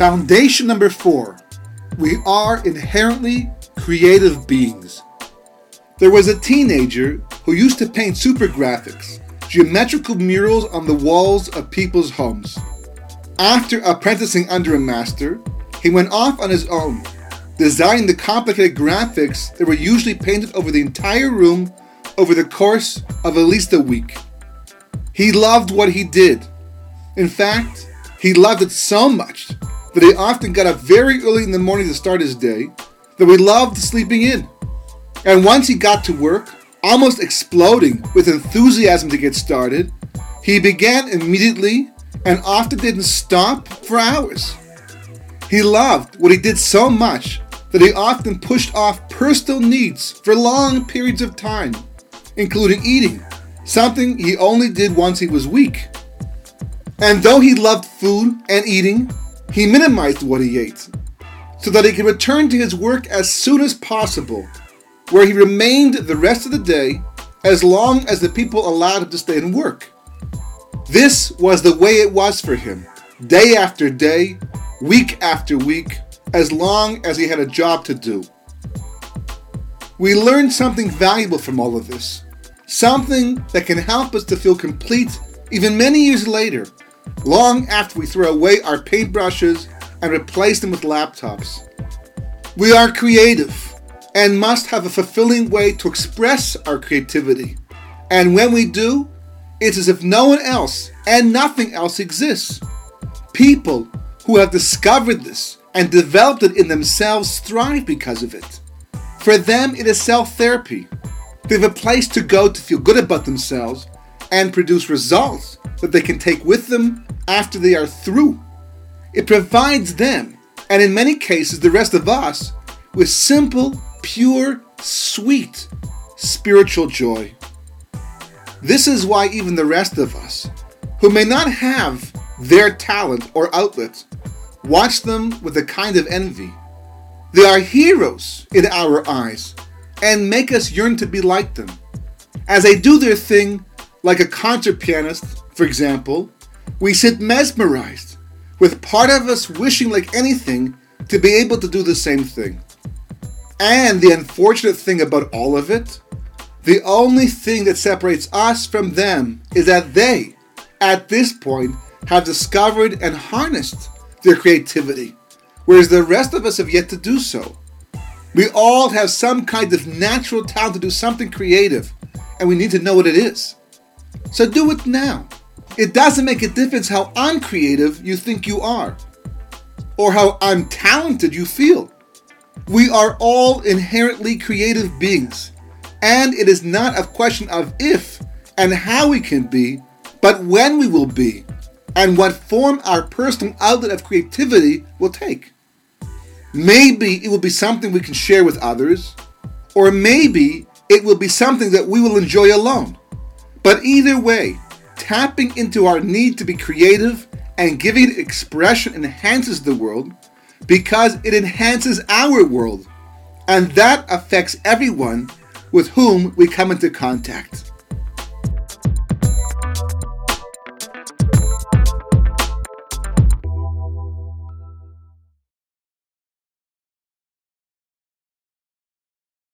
Foundation number four we are inherently creative beings. There was a teenager who used to paint super graphics, geometrical murals on the walls of people's homes. After apprenticing under a master, he went off on his own, designing the complicated graphics that were usually painted over the entire room over the course of at least a week. He loved what he did. In fact, he loved it so much that he often got up very early in the morning to start his day, that he loved sleeping in. And once he got to work, almost exploding with enthusiasm to get started, he began immediately and often didn't stop for hours. He loved what he did so much that he often pushed off personal needs for long periods of time, including eating, something he only did once he was weak. And though he loved food and eating, he minimized what he ate so that he could return to his work as soon as possible, where he remained the rest of the day as long as the people allowed him to stay and work. This was the way it was for him, day after day, week after week, as long as he had a job to do. We learned something valuable from all of this, something that can help us to feel complete even many years later long after we throw away our paintbrushes and replace them with laptops. We are creative and must have a fulfilling way to express our creativity. And when we do, it's as if no one else and nothing else exists. People who have discovered this and developed it in themselves thrive because of it. For them, it is self therapy. They have a place to go to feel good about themselves and produce results that they can take with them after they are through. It provides them, and in many cases the rest of us, with simple, pure, sweet spiritual joy. This is why even the rest of us, who may not have their talent or outlet, watch them with a kind of envy. They are heroes in our eyes and make us yearn to be like them. As they do their thing, like a concert pianist, for example, we sit mesmerized, with part of us wishing like anything to be able to do the same thing. And the unfortunate thing about all of it, the only thing that separates us from them is that they, at this point, have discovered and harnessed their creativity, whereas the rest of us have yet to do so. We all have some kind of natural talent to do something creative, and we need to know what it is. So do it now. It doesn't make a difference how uncreative you think you are or how untalented you feel. We are all inherently creative beings, and it is not a question of if and how we can be, but when we will be, and what form our personal outlet of creativity will take. Maybe it will be something we can share with others, or maybe it will be something that we will enjoy alone. But either way, tapping into our need to be creative and giving it expression enhances the world because it enhances our world. And that affects everyone with whom we come into contact.